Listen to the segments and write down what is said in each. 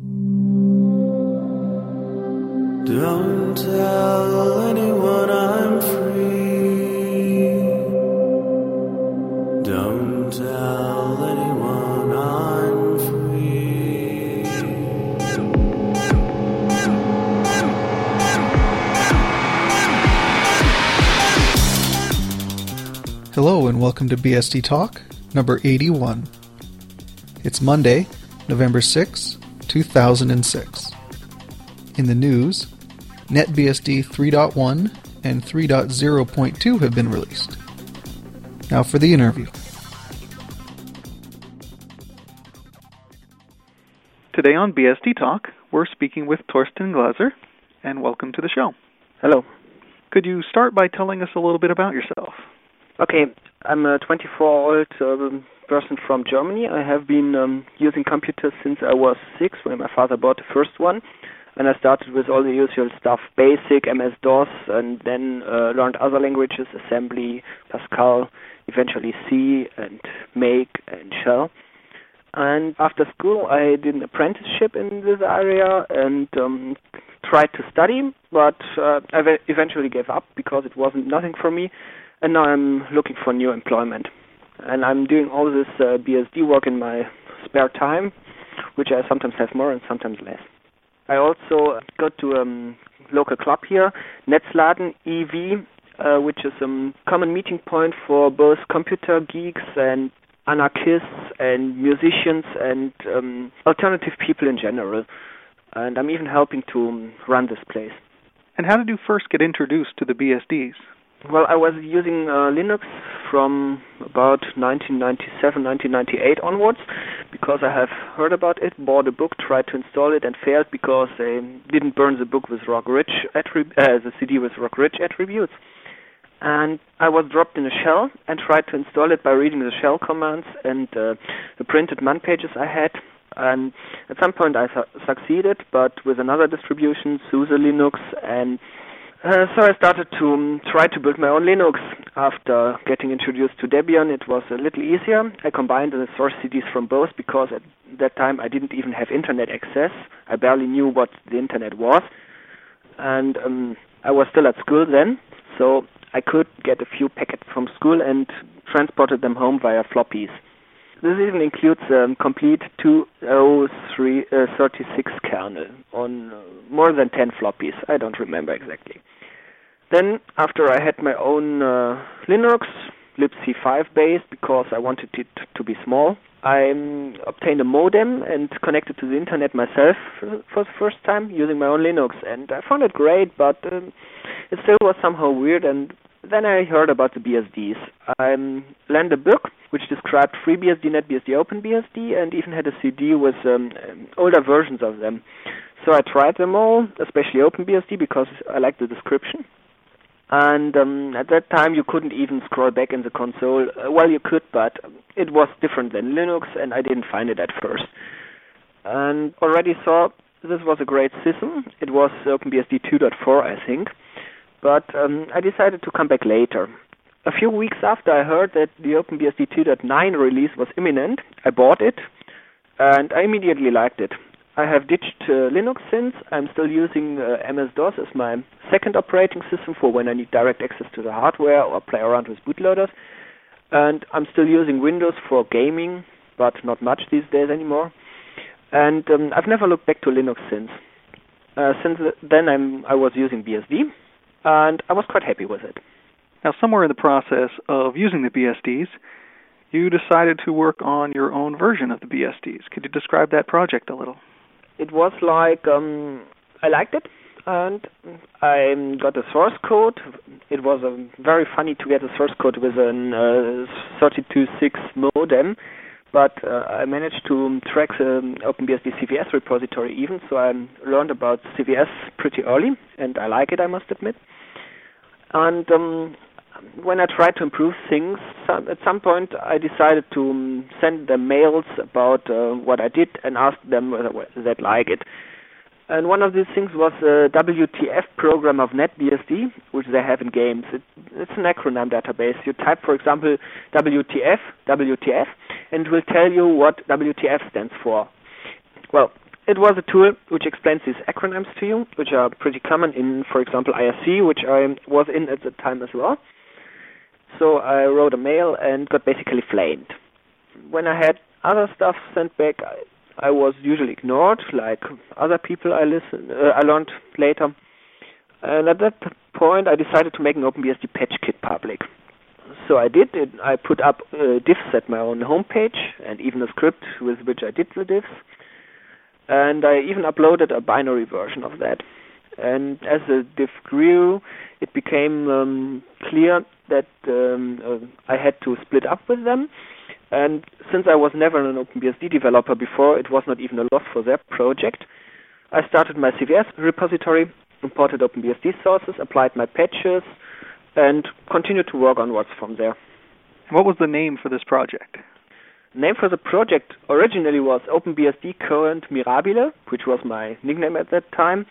Don't tell anyone I'm free. Don't tell anyone I'm free. Hello and welcome to BSD Talk, number 81. It's Monday, November 6, 2006. In the news, NetBSD 3.1 and 3.0.2 have been released. Now for the interview. Today on BSD Talk, we're speaking with Thorsten Glaser, and welcome to the show. Hello. Could you start by telling us a little bit about yourself? Okay, I'm a 24-year-old uh, person from Germany. I have been um, using computers since I was six, when my father bought the first one. And I started with all the usual stuff, basic, MS-DOS, and then uh, learned other languages, assembly, Pascal, eventually C, and Make, and Shell. And after school, I did an apprenticeship in this area and um, tried to study, but uh, I eventually gave up because it wasn't nothing for me and now I'm looking for new employment. And I'm doing all this uh, BSD work in my spare time, which I sometimes have more and sometimes less. I also go to a um, local club here, Netzladen EV, uh, which is a um, common meeting point for both computer geeks and anarchists and musicians and um, alternative people in general. And I'm even helping to run this place. And how did you first get introduced to the BSDs? Well, I was using uh, Linux from about 1997, 1998 onwards because I have heard about it, bought a book, tried to install it, and failed because they didn't burn the book with Rock Ridge attrib- uh, the CD with Rock Ridge attributes. And I was dropped in a shell and tried to install it by reading the shell commands and uh, the printed man pages I had. And at some point I su- succeeded, but with another distribution, SUSE Linux, and uh, so I started to um, try to build my own Linux. After getting introduced to Debian, it was a little easier. I combined the source CDs from both because at that time I didn't even have internet access. I barely knew what the internet was, and um, I was still at school then, so I could get a few packets from school and transported them home via floppies. This even includes a um, complete 2036 uh, kernel on more than 10 floppies. I don't remember exactly. Then, after I had my own uh, Linux, libc5 based, because I wanted it to be small, I um, obtained a modem and connected to the internet myself for, for, the first time using my own Linux. And I found it great, but um, it still was somehow weird. And then I heard about the BSDs. I um, learned a book which described FreeBSD, NetBSD, OpenBSD, and even had a CD with um, older versions of them. So I tried them all, especially OpenBSD because I liked the description. And um, at that time, you couldn't even scroll back in the console. Uh, well, you could, but it was different than Linux, and I didn't find it at first. And already saw this was a great system. It was OpenBSD 2.4, I think. But um, I decided to come back later. A few weeks after I heard that the OpenBSD 2.9 release was imminent, I bought it, and I immediately liked it. I have ditched uh, Linux since. I'm still using uh, MS-DOS as my second operating system for when I need direct access to the hardware or play around with bootloaders. And I'm still using Windows for gaming, but not much these days anymore. And um, I've never looked back to Linux since. Uh, since then, I'm, I was using BSD, and I was quite happy with it. Now, somewhere in the process of using the BSDs, you decided to work on your own version of the BSDs. Could you describe that project a little? it was like um, I liked it, and I got the source code. It was uh, very funny to get a source code with a uh, 32.6 modem, but uh, I managed to track the OpenBSD CVS repository even, so I learned about CVS pretty early, and I like it, I must admit. And um, when I tried to improve things, at some point I decided to um, send them mails about uh, what I did and ask them whether they'd like it. And one of these things was a WTF program of NetBSD, which they have in games. It, it's an acronym database. You type, for example, WTF, WTF, and it will tell you what WTF stands for. Well, it was a tool which explains these acronyms to you, which are pretty common in, for example, IRC, which I was in at the time as well. So I wrote a mail and got basically flamed. When I had other stuff sent back, I, I was usually ignored, like other people I listen, uh, I learned later. And at that point, I decided to make an OpenBSD patch kit public. So I did. It, I put up uh, diffs at my own homepage and even a script with which I did the diffs. And I even uploaded a binary version of that. And as the diff grew, it became um, clear that um, uh, I had to split up with them. And since I was never an OpenBSD developer before, it was not even a loss for their project. I started my CVS repository, imported OpenBSD sources, applied my patches, and continued to work onwards from there. What was the name for this project? The name for the project originally was OpenBSD Current Mirabile, which was my nickname at that time.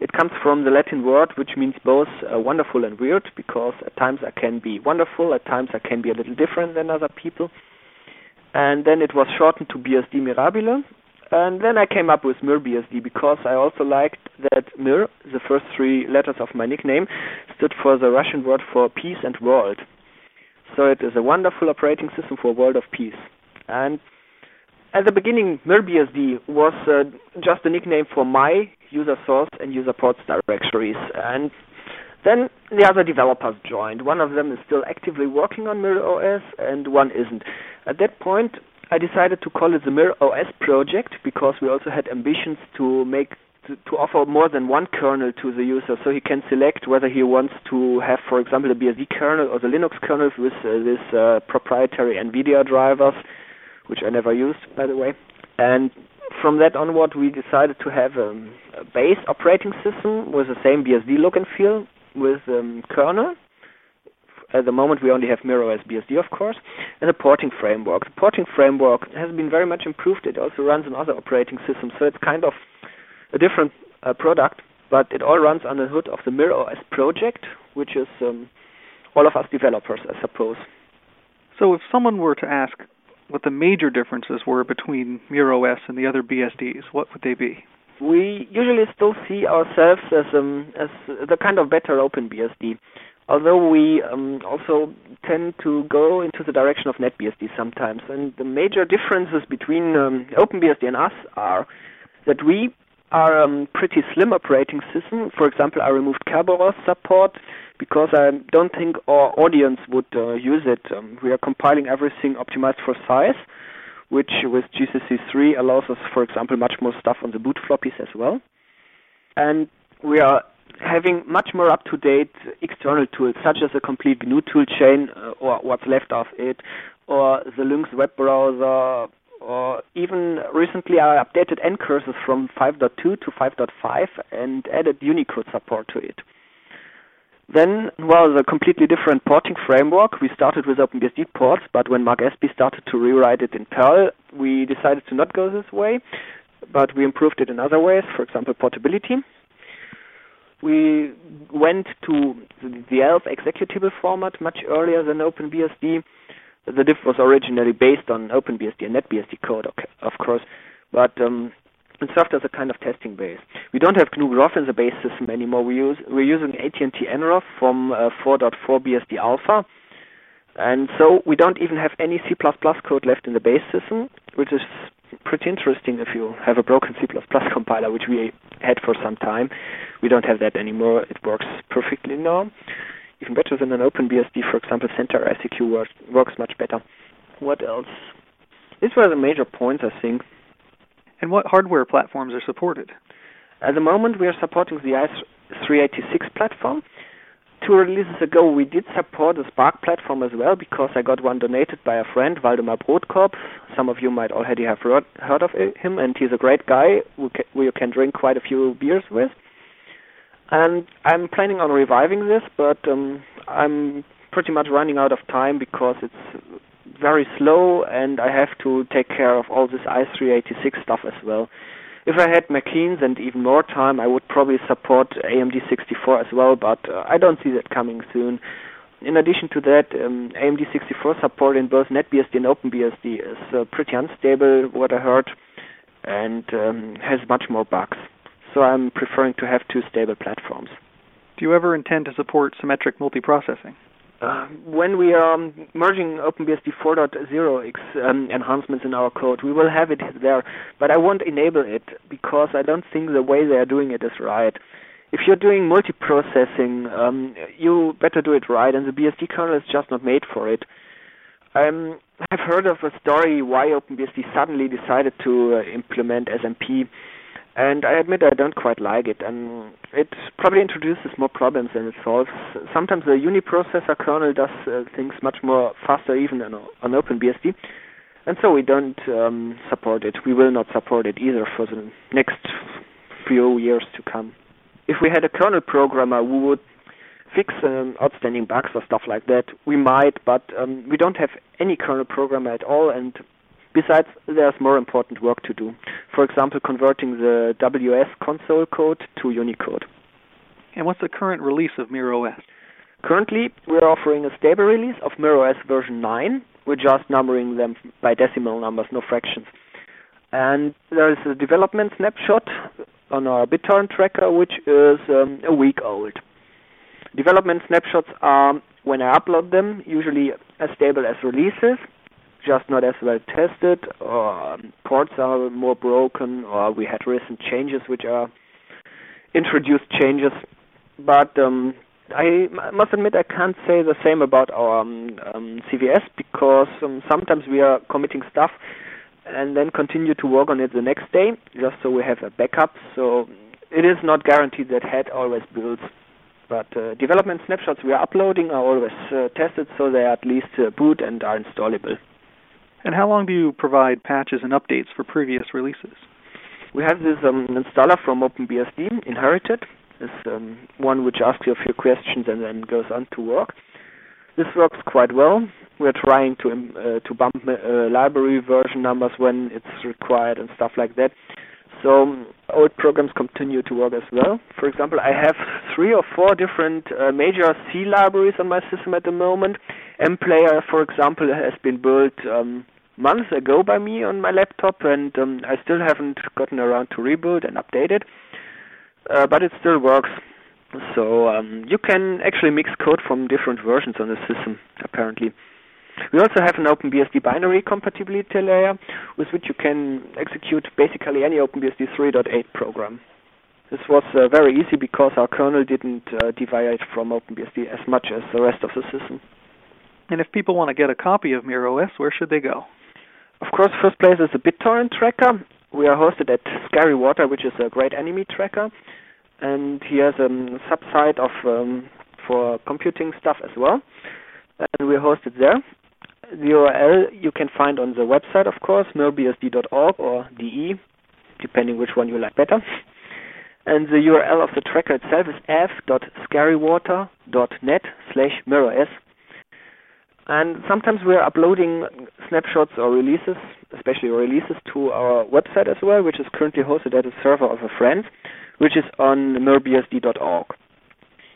It comes from the Latin word which means both uh, wonderful and weird, because at times I can be wonderful, at times I can be a little different than other people. And then it was shortened to BSD Mirabile. And then I came up with MirBSD because I also liked that Mir, the first three letters of my nickname, stood for the Russian word for peace and world. So it is a wonderful operating system for a world of peace. And at the beginning, MirBSD was uh, just a nickname for my user source and user ports directories. And then the other developers joined. One of them is still actively working on MirOS, and one isn't. At that point, I decided to call it the MirOS project because we also had ambitions to make to, to, offer more than one kernel to the user, so he can select whether he wants to have, for example, the BSD kernel or the Linux kernel with uh, this uh, proprietary NVIDIA drivers which I never used, by the way. And from that onward, we decided to have um, a base operating system with the same BSD look and feel with um, kernel. At the moment, we only have MirOS BSD, of course, and a porting framework. The porting framework has been very much improved. It also runs on other operating systems, so it's kind of a different uh, product, but it all runs under the hood of the MirOS project, which is um, all of us developers, I suppose. So, if someone were to ask, what the major differences were between MirOS and the other BSDs, what would they be? We usually still see ourselves as um, as the kind of better OpenBSD, although we um, also tend to go into the direction of NetBSD sometimes. And the major differences between um, OpenBSD and us are that we are um, pretty slim operating system. For example, I removed Kerberos support because I don't think our audience would uh, use it. Um, we are compiling everything optimized for size, which with GCC 3 allows us, for example, much more stuff on the boot floppies as well. And we are having much more up-to-date external tools, such as a complete GNU toolchain, uh, or what's left of it, or the Lynx web browser, or even recently I updated ncurses from 5.2 to 5.5 and added Unicode support to it. Then was a completely different porting framework. We started with OpenBSD ports, but when Marc Espie started to rewrite it in Perl, we decided to not go this way, but we improved it in other ways, for example, portability. We went to the ELF executable format much earlier than OpenBSD. The diff was originally based on OpenBSD and NetBSD code, of course, but um, it served as a kind of testing base. We don't have GNU Groff in the base system anymore. We use we're using AT&T NROFF from uh, 4.4 BSD Alpha, and so we don't even have any C++ code left in the base system, which is pretty interesting if you have a broken C++ compiler, which we had for some time. We don't have that anymore. It works perfectly now, even better than an OpenBSD, for example. CenterICQ works, works much better. What else? These were the major points, I think. And what hardware platforms are supported? At the moment, we are supporting the i386 platform. Two releases ago, we did support the SPARC platform as well because I got one donated by a friend, Waldemar Brodkorb. Some of you might already have heard of him, and he's a great guy who you can drink quite a few beers with. And I'm planning on reviving this, but um, I'm pretty much running out of time because it's very slow, and I have to take care of all this i386 stuff as well. If I had machines and even more time, I would probably support AMD 64 as well, but uh, I don't see that coming soon. In addition to that, um, AMD 64 support in both NetBSD and OpenBSD is uh, pretty unstable, what I heard. and um, has much more bugs. So I'm preferring to have two stable platforms. Do you ever intend to support symmetric multiprocessing? Uh, when we are um, merging OpenBSD 4.0 ex, um, enhancements in our code, we will have it there, but I won't enable it because I don't think the way they are doing it is right. If you're doing multiprocessing, um, you better do it right, and the BSD kernel is just not made for it. Um, I've heard of a story why OpenBSD suddenly decided to uh, implement SMP and I admit I don't quite like it, and it probably introduces more problems than it solves. Sometimes the uniprocessor kernel does uh, things much more faster even on, on OpenBSD, and so we don't um, support it. We will not support it either for the next few years to come. If we had a kernel programmer who would fix um, outstanding bugs or stuff like that, we might, but um, we don't have any kernel programmer at all, and Besides, there's more important work to do. For example, converting the WS console code to Unicode. And what's the current release of MirOS? Currently, we're offering a stable release of MirOS version 9. We're just numbering them by decimal numbers, no fractions. And there is a development snapshot on our BitTorrent tracker, which is um, a week old. Development snapshots are, when I upload them, usually as stable as releases, just not as well tested, or ports are more broken, or we had recent changes which are introduced changes. But um, I must admit I can't say the same about our um, um, CVS because um, sometimes we are committing stuff and then continue to work on it the next day just so we have a backup. So it is not guaranteed that head always builds. But uh, development snapshots we are uploading are always uh, tested so they are at least uh, boot and are installable. And how long do you provide patches and updates for previous releases? We have this um, installer from OpenBSD inherited. This um, one which asks you a few questions and then goes on to work. This works quite well. We're trying to um, uh, to bump uh, library version numbers when it's required and stuff like that. So um, old programs continue to work as well. For example, I have three or four different uh, major C libraries on my system at the moment. MPlayer, for example, has been built um, months ago by me on my laptop, and um, I still haven't gotten around to rebuild and update it. Uh, but it still works. So um, you can actually mix code from different versions on the system, apparently. We also have an OpenBSD binary compatibility layer with which you can execute basically any OpenBSD 3.8 program. This was uh, very easy because our kernel didn't uh, deviate from OpenBSD as much as the rest of the system. And if people want to get a copy of MirOS, where should they go? Of course, first place is the BitTorrent tracker. We are hosted at Scary Water, which is a great enemy tracker, and he has a um, subsite of um, for computing stuff as well, and we're hosted there. The URL you can find on the website, of course, mirbsd.org or de, depending which one you like better. And the URL of the tracker itself is f.scarywater.net slash mirrors. And sometimes we're uploading snapshots or releases, especially releases, to our website as well, which is currently hosted at a server of a friend, which is on mirbsd.org.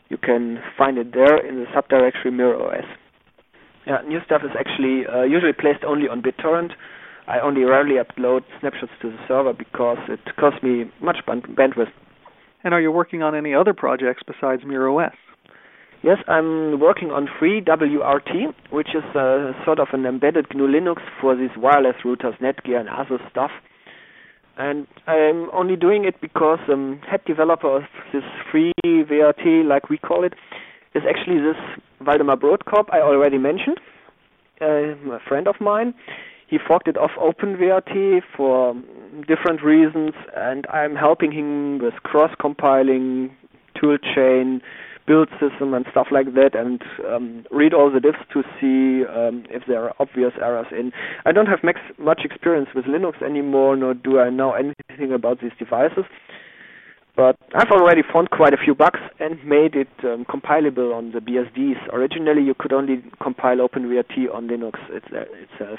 You can find it there in the subdirectory MirOS. Yeah, new stuff is actually uh, usually placed only on BitTorrent. I only rarely upload snapshots to the server because it costs me much bandwidth. And are you working on any other projects besides MirOS? Yes, I'm working on FreeWRT, which is a, sort of an embedded GNU Linux for these wireless routers, Netgear and other stuff. And I'm only doing it because um, head developer of this FreeWRT, like we call it, is actually this Waldemar Brodkorb I already mentioned, uh, a friend of mine. He forked it off OpenWRT for different reasons, and I'm helping him with cross-compiling, toolchain, build system and stuff like that and um, read all the diffs to see um, if there are obvious errors in. I don't have max, much experience with Linux anymore, nor do I know anything about these devices. But I've already found quite a few bugs and made it um, compilable on the BSDs. Originally, you could only compile OpenWRT on Linux itself.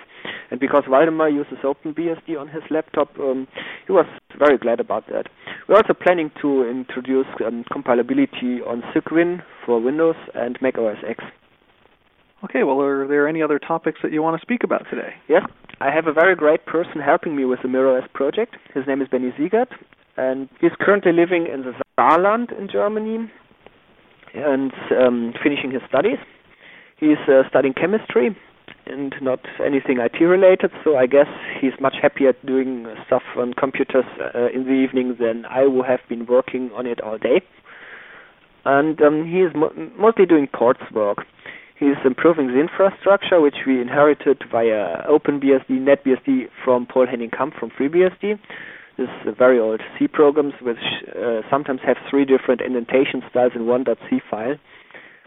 And because Waldemar uses OpenBSD on his laptop, um, he was very glad about that. We're also planning to introduce um, compilability on Cygwin for Windows and Mac OS X. Okay, well, are there any other topics that you want to speak about today? Yes, I have a very great person helping me with the MirOS project. His name is Benny Siegert, and he's currently living in the Saarland in Germany and um, finishing his studies. He's uh, studying chemistry and not anything IT related, so I guess he's much happier doing stuff on computers uh, in the evening than I would have been working on it all day. And um, he is mo- mostly doing ports work. He's improving the infrastructure, which we inherited via OpenBSD, NetBSD from Poul-Henning Kamp from FreeBSD. This is a very old C programs, which uh, sometimes have three different indentation styles in one .c file.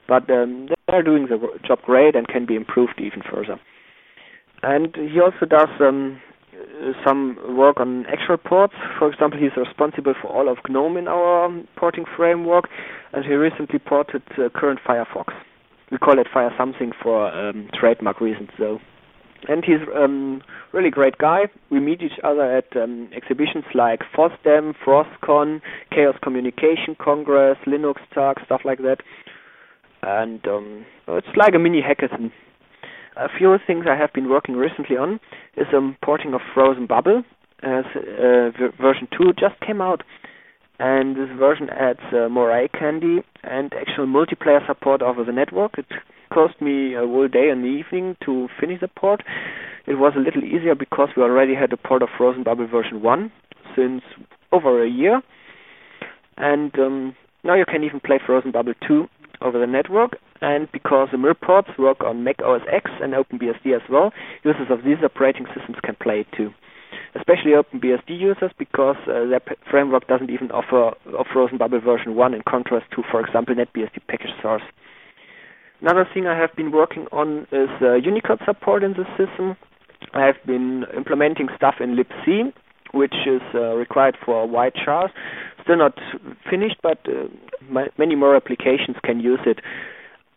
But um, they're doing the job great and can be improved even further. And he also does um, some work on actual ports. For example, he's responsible for all of GNOME in our porting framework, and he recently ported uh, current Firefox. We call it Fire something for um, trademark reasons, though. And he's um, really great guy. We meet each other at um, exhibitions like FOSDEM, FrOSCon, Chaos Communication Congress, Linux Talk, stuff like that. And um, it's like a mini hackathon. A few things I have been working recently on is um, porting of Frozen Bubble, as uh, version 2 just came out. And this version adds uh, more eye candy and actual multiplayer support over the network. Cost me a whole day and evening to finish the port. It was a little easier because we already had a port of Frozen Bubble version 1 since over a year. And um, now you can even play Frozen Bubble 2 over the network. And because the Mir ports work on Mac OS X and OpenBSD as well, users of these operating systems can play it too. Especially OpenBSD users because uh, their framework doesn't even offer a Frozen Bubble version 1 in contrast to, for example, NetBSD package source. Another thing I have been working on is uh, Unicode support in the system. I have been implementing stuff in libc, which is uh, required for wide chars. Still not finished, but uh, my, many more applications can use it.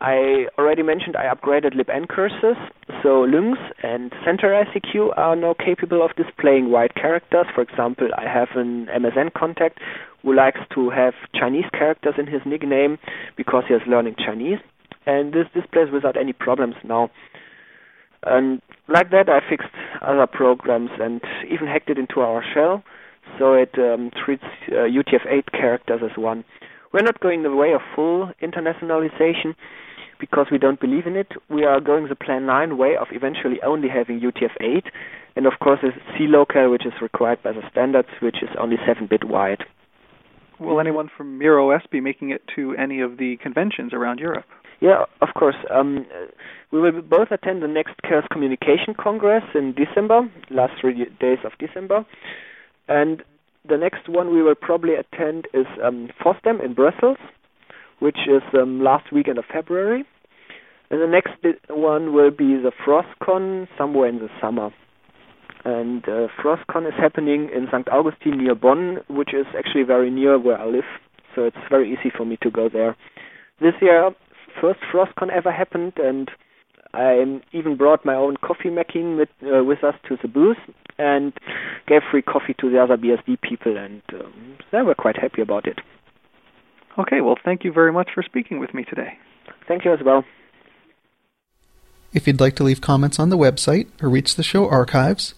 I already mentioned I upgraded libncurses, so Lynx and CenterICQ are now capable of displaying wide characters. For example, I have an MSN contact who likes to have Chinese characters in his nickname because he is learning Chinese, and this displays without any problems now. And like that, I fixed other programs and even hacked it into our shell, so it um, treats uh, UTF-8 characters as one. We're not going the way of full internationalization because we don't believe in it. We are going the Plan 9 way of eventually only having UTF-8, and of course, a C-locale, which is required by the standards, which is only 7-bit wide. Will anyone from MirOS be making it to any of the conventions around Europe? Yeah, of course. Um, we will both attend the next Chaos Communication Congress in December, last three days of December. And the next one we will probably attend is um, FOSDEM in Brussels, which is um, last weekend of February. And the next one will be the FrOSCon somewhere in the summer. And uh, FrOSCon is happening in St. Augustin near Bonn, which is actually very near where I live. So it's very easy for me to go there. This year, first FrOSCon ever happened, and I even brought my own coffee machine with, uh, with us to the booth and gave free coffee to the other BSD people, and um, they were quite happy about it. Okay, well, thank you very much for speaking with me today. Thank you as well. If you'd like to leave comments on the website or reach the show archives,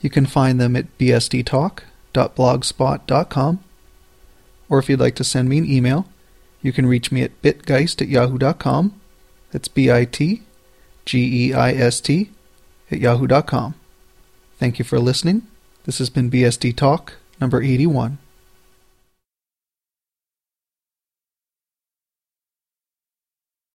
you can find them at bsdtalk.blogspot.com. Or if you'd like to send me an email, you can reach me at bitgeist at yahoo.com. That's B I T G E I S T at yahoo.com. Thank you for listening. This has been BSD Talk number 81.